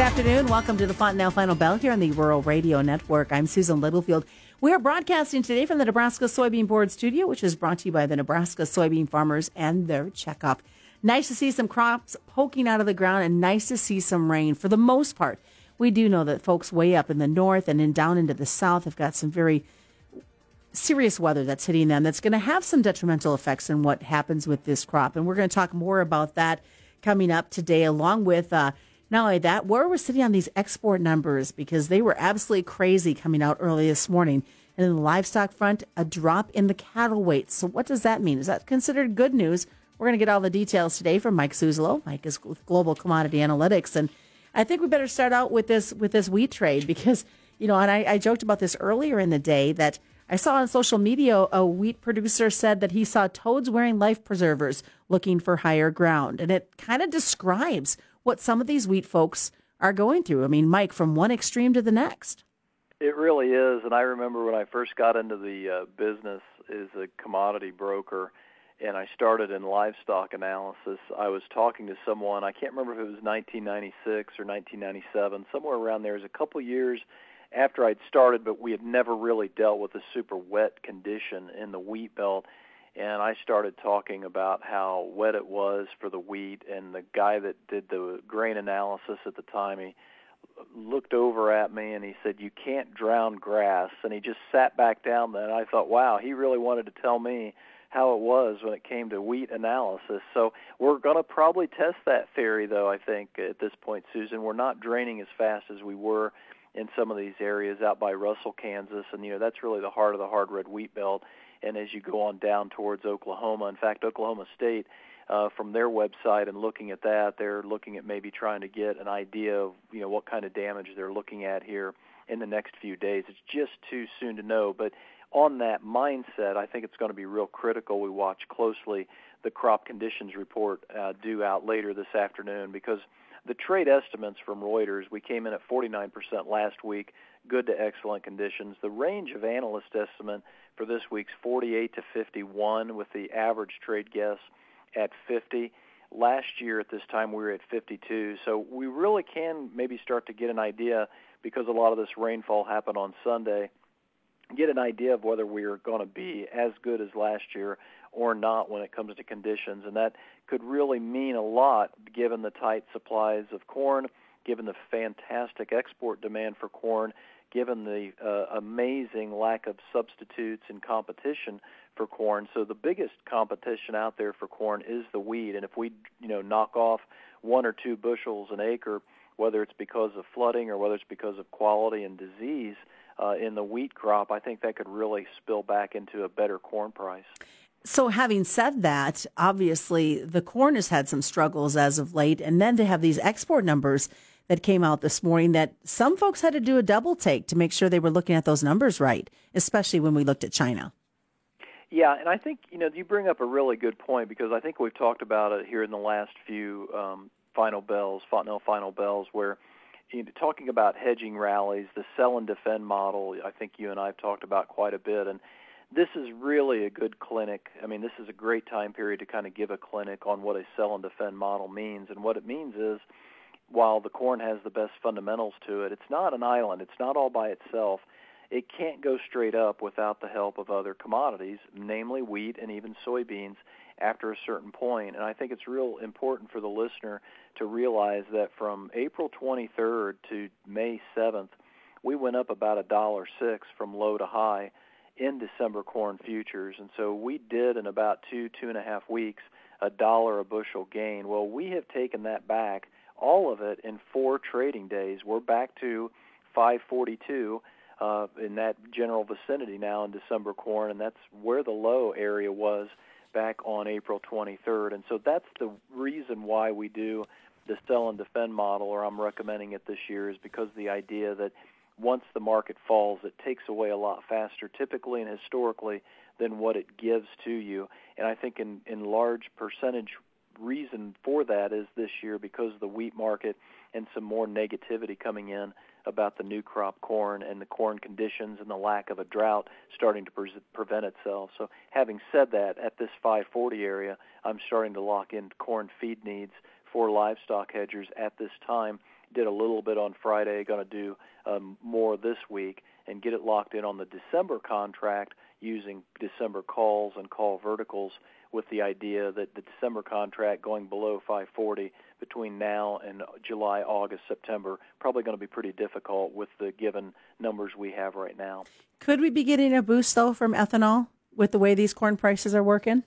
Good afternoon. Welcome to the Fontanelle Final Bell here on the Rural Radio Network. I'm Susan Littlefield. We are broadcasting today from the Nebraska Soybean Board studio, which is brought to you by the Nebraska soybean farmers and their checkoff. Nice to see some crops poking out of the ground and nice to see some rain. For the most part, we do know that folks way up in the north and in down into the south have got some very serious weather that's hitting them that's going to have some detrimental effects in what happens with this crop. And we're going to talk more about that coming up today, along with uh, not only that, where we're sitting on these export numbers because they were absolutely crazy coming out early this morning. And in the livestock front, a drop in the cattle weight. So, what does that mean? Is that considered good news? We're going to get all the details today from Mike Zuzolo. Mike is with Global Commodity Analytics, and I think we better start out with this with this wheat trade because you know, and I, I joked about this earlier in the day that I saw on social media a wheat producer said that he saw toads wearing life preservers looking for higher ground, and it kind of describes what some of these wheat folks are going through. I mean, Mike, from one extreme to the next. It really is, and I remember when I first got into the uh, business as a commodity broker and I started in livestock analysis, I was talking to someone, I can't remember if it was 1996 or 1997, somewhere around there. It was a couple years after I'd started, but we had never really dealt with a super wet condition in the wheat belt. And I started talking about how wet it was for the wheat, and the guy that did the grain analysis at the time, he looked over at me and he said, "You can't drown grass." And he just sat back down. Then I thought, "Wow, he really wanted to tell me how it was when it came to wheat analysis. So we're going to probably test that theory, though, I think, at this point, Susan. We're not draining as fast as we were in some of these areas out by Russell, Kansas, and you know that's really the heart of the hard red wheat belt. And as you go on down towards Oklahoma, in fact, Oklahoma State, uh, from their website and looking at that, they're looking at maybe trying to get an idea of you know what kind of damage they're looking at here in the next few days. It's just too soon to know, but on that mindset, I think it's going to be real critical. We watch closely the crop conditions report uh, due out later this afternoon because the trade estimates from Reuters, we came in at 49% last week, good to excellent conditions. The range of analyst estimate for this week's 48 to 51, with the average trade guess at 50. Last year at this time we were at 52, so we really can maybe start to get an idea because a lot of this rainfall happened on Sunday get an idea of whether we are going to be as good as last year or not when it comes to conditions. And that could really mean a lot given the tight supplies of corn, given the fantastic export demand for corn, given the uh, amazing lack of substitutes and competition for corn. So the biggest competition out there for corn is the weed. And if we, you know, knock off one or two bushels an acre, whether it's because of flooding or whether it's because of quality and disease, uh, in the wheat crop, I think that could really spill back into a better corn price. So, having said that, obviously the corn has had some struggles as of late, and then to have these export numbers that came out this morning, that some folks had to do a double take to make sure they were looking at those numbers right, especially when we looked at China. Yeah, and I think you know you bring up a really good point because I think we've talked about it here in the last few um, final bells, Fontanelle final bells, where you know, talking about hedging rallies, the sell and defend model, I think you and I have talked about quite a bit. And this is really a good clinic. I mean, this is a great time period to kind of give a clinic on what a sell and defend model means. And what it means is, while the corn has the best fundamentals to it, it's not an island. It's not all by itself. It can't go straight up without the help of other commodities, namely wheat and even soybeans after a certain point. And I think it's real important for the listener to realize that from April 23rd to May 7th, we went up about a dollar six from low to high in December corn futures. And so we did in about two, two and a half weeks, a dollar a bushel gain. Well, we have taken that back, all of it in four trading days. We're back to 542 uh, in that general vicinity now in December corn, and that's where the low area was back on April 23rd. And so that's the reason why we do the sell and defend model, or I'm recommending it this year, is because the idea that once the market falls, it takes away a lot faster, typically and historically, than what it gives to you. And I think in, in large percentage reason for that is this year because of the wheat market and some more negativity coming in about the new crop corn and the corn conditions and the lack of a drought starting to pre- prevent itself. So, having said that, at this 540 area, I'm starting to lock in corn feed needs for livestock hedgers at this time Did a little bit on Friday. Going to do um, more this week and get it locked in on the December contract using December calls and call verticals with the idea that the December contract going below 540 between now and July, August, September probably going to be pretty difficult with the given numbers we have right now. Could we be getting a boost though from ethanol with the way these corn prices are working?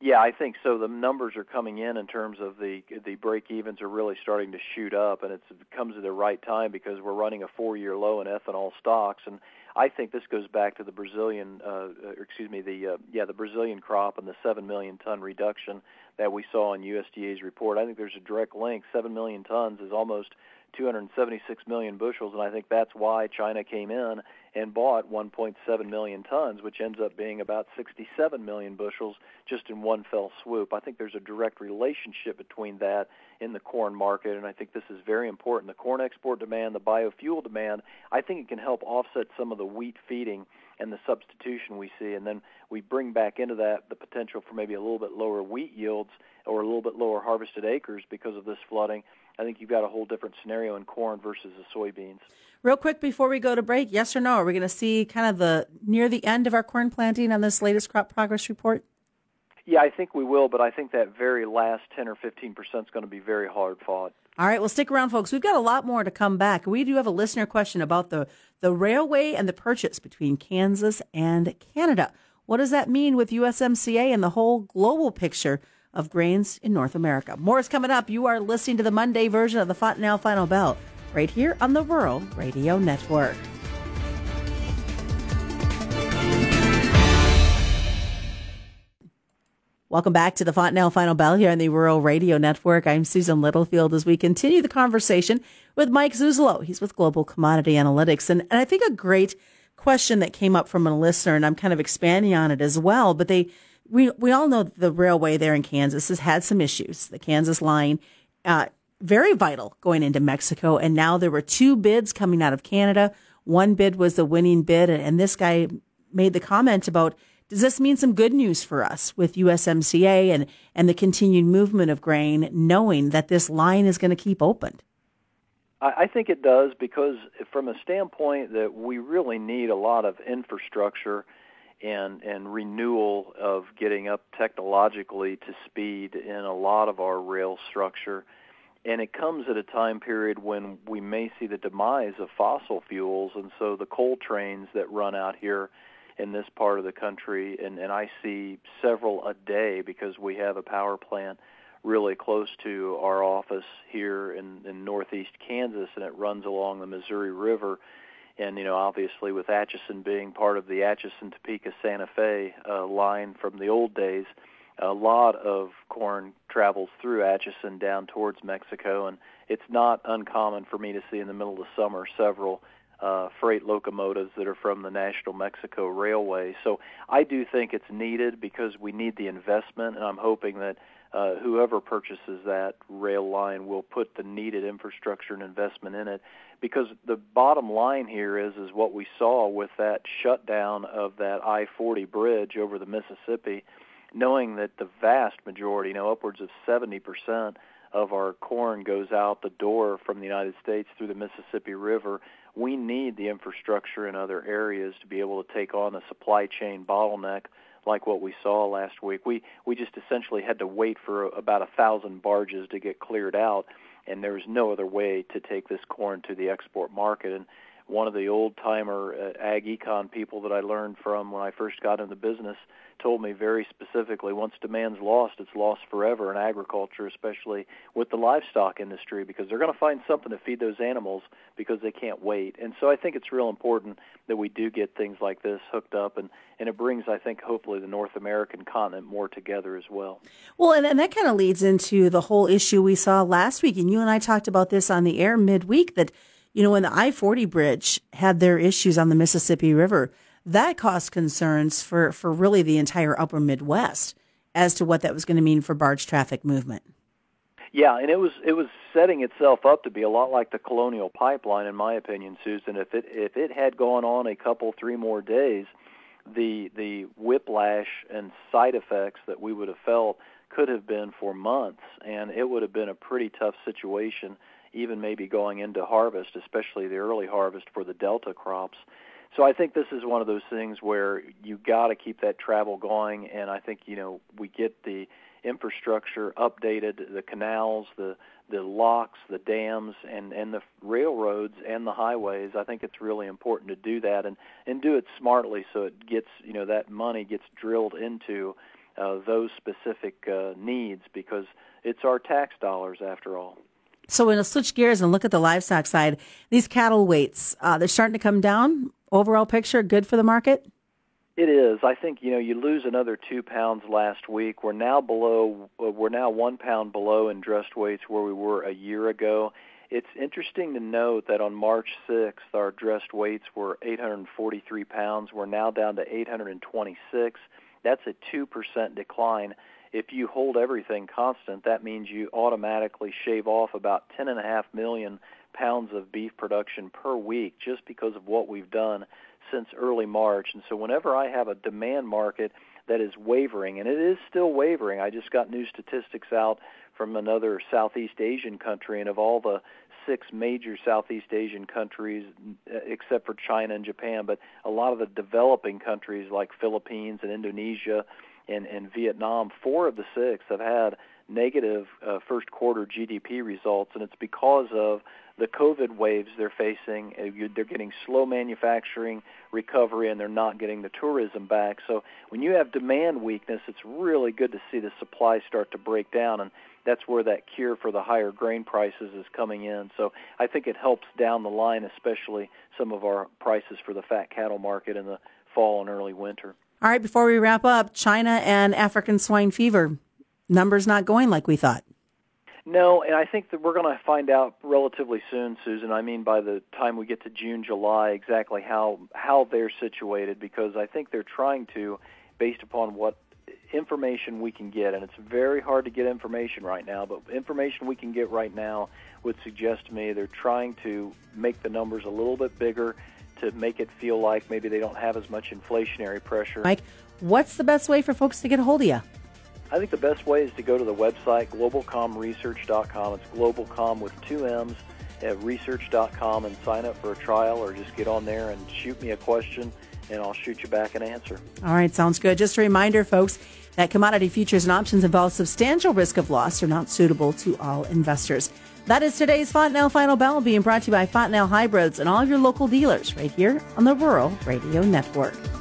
Yeah, I think so. The numbers are coming in in terms of the the break evens are really starting to shoot up, and it's, it comes at the right time because we're running a four year low in ethanol stocks, and I think this goes back to the Brazilian, uh, uh, excuse me, the uh, yeah the Brazilian crop and the seven million ton reduction that we saw in USDA's report. I think there's a direct link. Seven million tons is almost 276 million bushels, and I think that's why China came in and bought 1.7 million tons, which ends up being about 67 million bushels just in one fell swoop. I think there's a direct relationship between that in the corn market, and I think this is very important. The corn export demand, the biofuel demand, I think it can help offset some of the wheat feeding and the substitution we see, and then we bring back into that the potential for maybe a little bit lower wheat yields or a little bit lower harvested acres because of this flooding. I think you've got a whole different scenario in corn versus the soybeans. Real quick before we go to break, yes or no? Are we going to see kind of the near the end of our corn planting on this latest crop progress report? Yeah, I think we will, but I think that very last 10 or 15 percent is going to be very hard fought. All right, well, stick around, folks. We've got a lot more to come back. We do have a listener question about the, the railway and the purchase between Kansas and Canada. What does that mean with USMCA and the whole global picture of grains in North America? More is coming up. You are listening to the Monday version of the Fontanelle Final Bell right here on the Rural Radio Network. Welcome back to the Fontanelle Final Bell here on the Rural Radio Network. I'm Susan Littlefield as we continue the conversation with Mike Zuzolo. He's with Global Commodity Analytics. And, and I think a great question that came up from a listener, and I'm kind of expanding on it as well, but they, we, we all know the railway there in Kansas has had some issues. The Kansas line, uh, very vital going into Mexico. And now there were two bids coming out of Canada. One bid was the winning bid. And this guy made the comment about, does this mean some good news for us with USMCA and, and the continued movement of grain, knowing that this line is going to keep open? I think it does because, from a standpoint that we really need a lot of infrastructure and and renewal of getting up technologically to speed in a lot of our rail structure. And it comes at a time period when we may see the demise of fossil fuels and so the coal trains that run out here in this part of the country and, and I see several a day because we have a power plant really close to our office here in, in northeast Kansas and it runs along the Missouri River and you know obviously with Atchison being part of the Atchison Topeka Santa Fe uh, line from the old days a lot of corn travels through Atchison down towards Mexico, and it's not uncommon for me to see in the middle of the summer several uh, freight locomotives that are from the National Mexico Railway. So I do think it's needed because we need the investment, and I'm hoping that uh, whoever purchases that rail line will put the needed infrastructure and investment in it. Because the bottom line here is is what we saw with that shutdown of that I-40 bridge over the Mississippi knowing that the vast majority, you know, upwards of 70% of our corn goes out the door from the United States through the Mississippi River, we need the infrastructure in other areas to be able to take on a supply chain bottleneck like what we saw last week. We we just essentially had to wait for about a thousand barges to get cleared out, and there was no other way to take this corn to the export market. And one of the old timer uh, ag econ people that I learned from when I first got into the business told me very specifically once demand's lost, it's lost forever in agriculture, especially with the livestock industry, because they're going to find something to feed those animals because they can't wait. And so I think it's real important that we do get things like this hooked up, and, and it brings, I think, hopefully the North American continent more together as well. Well, and, and that kind of leads into the whole issue we saw last week, and you and I talked about this on the air midweek that, you know, when the I 40 bridge had their issues on the Mississippi River, that caused concerns for, for really the entire upper Midwest as to what that was going to mean for barge traffic movement. Yeah, and it was it was setting itself up to be a lot like the Colonial Pipeline, in my opinion, Susan. If it if it had gone on a couple three more days, the the whiplash and side effects that we would have felt could have been for months, and it would have been a pretty tough situation even maybe going into harvest, especially the early harvest for the delta crops. So I think this is one of those things where you got to keep that travel going, and I think you know we get the infrastructure updated, the canals, the the locks, the dams, and and the railroads and the highways. I think it's really important to do that and and do it smartly so it gets you know that money gets drilled into uh, those specific uh, needs because it's our tax dollars after all. So when I switch gears and look at the livestock side, these cattle weights uh, they're starting to come down. Overall picture good for the market. It is. I think you know you lose another two pounds last week. We're now below. Uh, we're now one pound below in dressed weights where we were a year ago. It's interesting to note that on March 6th, our dressed weights were 843 pounds. We're now down to 826. That's a two percent decline. If you hold everything constant, that means you automatically shave off about 10.5 million pounds of beef production per week just because of what we've done since early March. And so whenever I have a demand market that is wavering, and it is still wavering, I just got new statistics out from another Southeast Asian country, and of all the six major Southeast Asian countries, uh, except for China and Japan, but a lot of the developing countries like Philippines and Indonesia and, and Vietnam, four of the six have had negative uh, first quarter GDP results, and it's because of the COVID waves they're facing. Uh, they're getting slow manufacturing recovery, and they're not getting the tourism back. So when you have demand weakness, it's really good to see the supply start to break down, and that's where that cure for the higher grain prices is coming in. So I think it helps down the line, especially some of our prices for the fat cattle market in the fall and early winter. All right, before we wrap up, China and African swine fever numbers not going like we thought. No, and I think that we're going to find out relatively soon, Susan. I mean, by the time we get to June, July, exactly how how they're situated, because I think they're trying to, based upon what information we can get, and it's very hard to get information right now. But information we can get right now would suggest to me they're trying to make the numbers a little bit bigger to make it feel like maybe they don't have as much inflationary pressure. Mike, what's the best way for folks to get a hold of you? I think the best way is to go to the website globalcommresearch.com. It's globalcomm with two M's at research.com and sign up for a trial or just get on there and shoot me a question and I'll shoot you back an answer. All right, sounds good. Just a reminder, folks, that commodity futures and options involve substantial risk of loss are not suitable to all investors. That is today's Fontanelle Final Bell being brought to you by Fontanelle Hybrids and all your local dealers right here on the Rural Radio Network.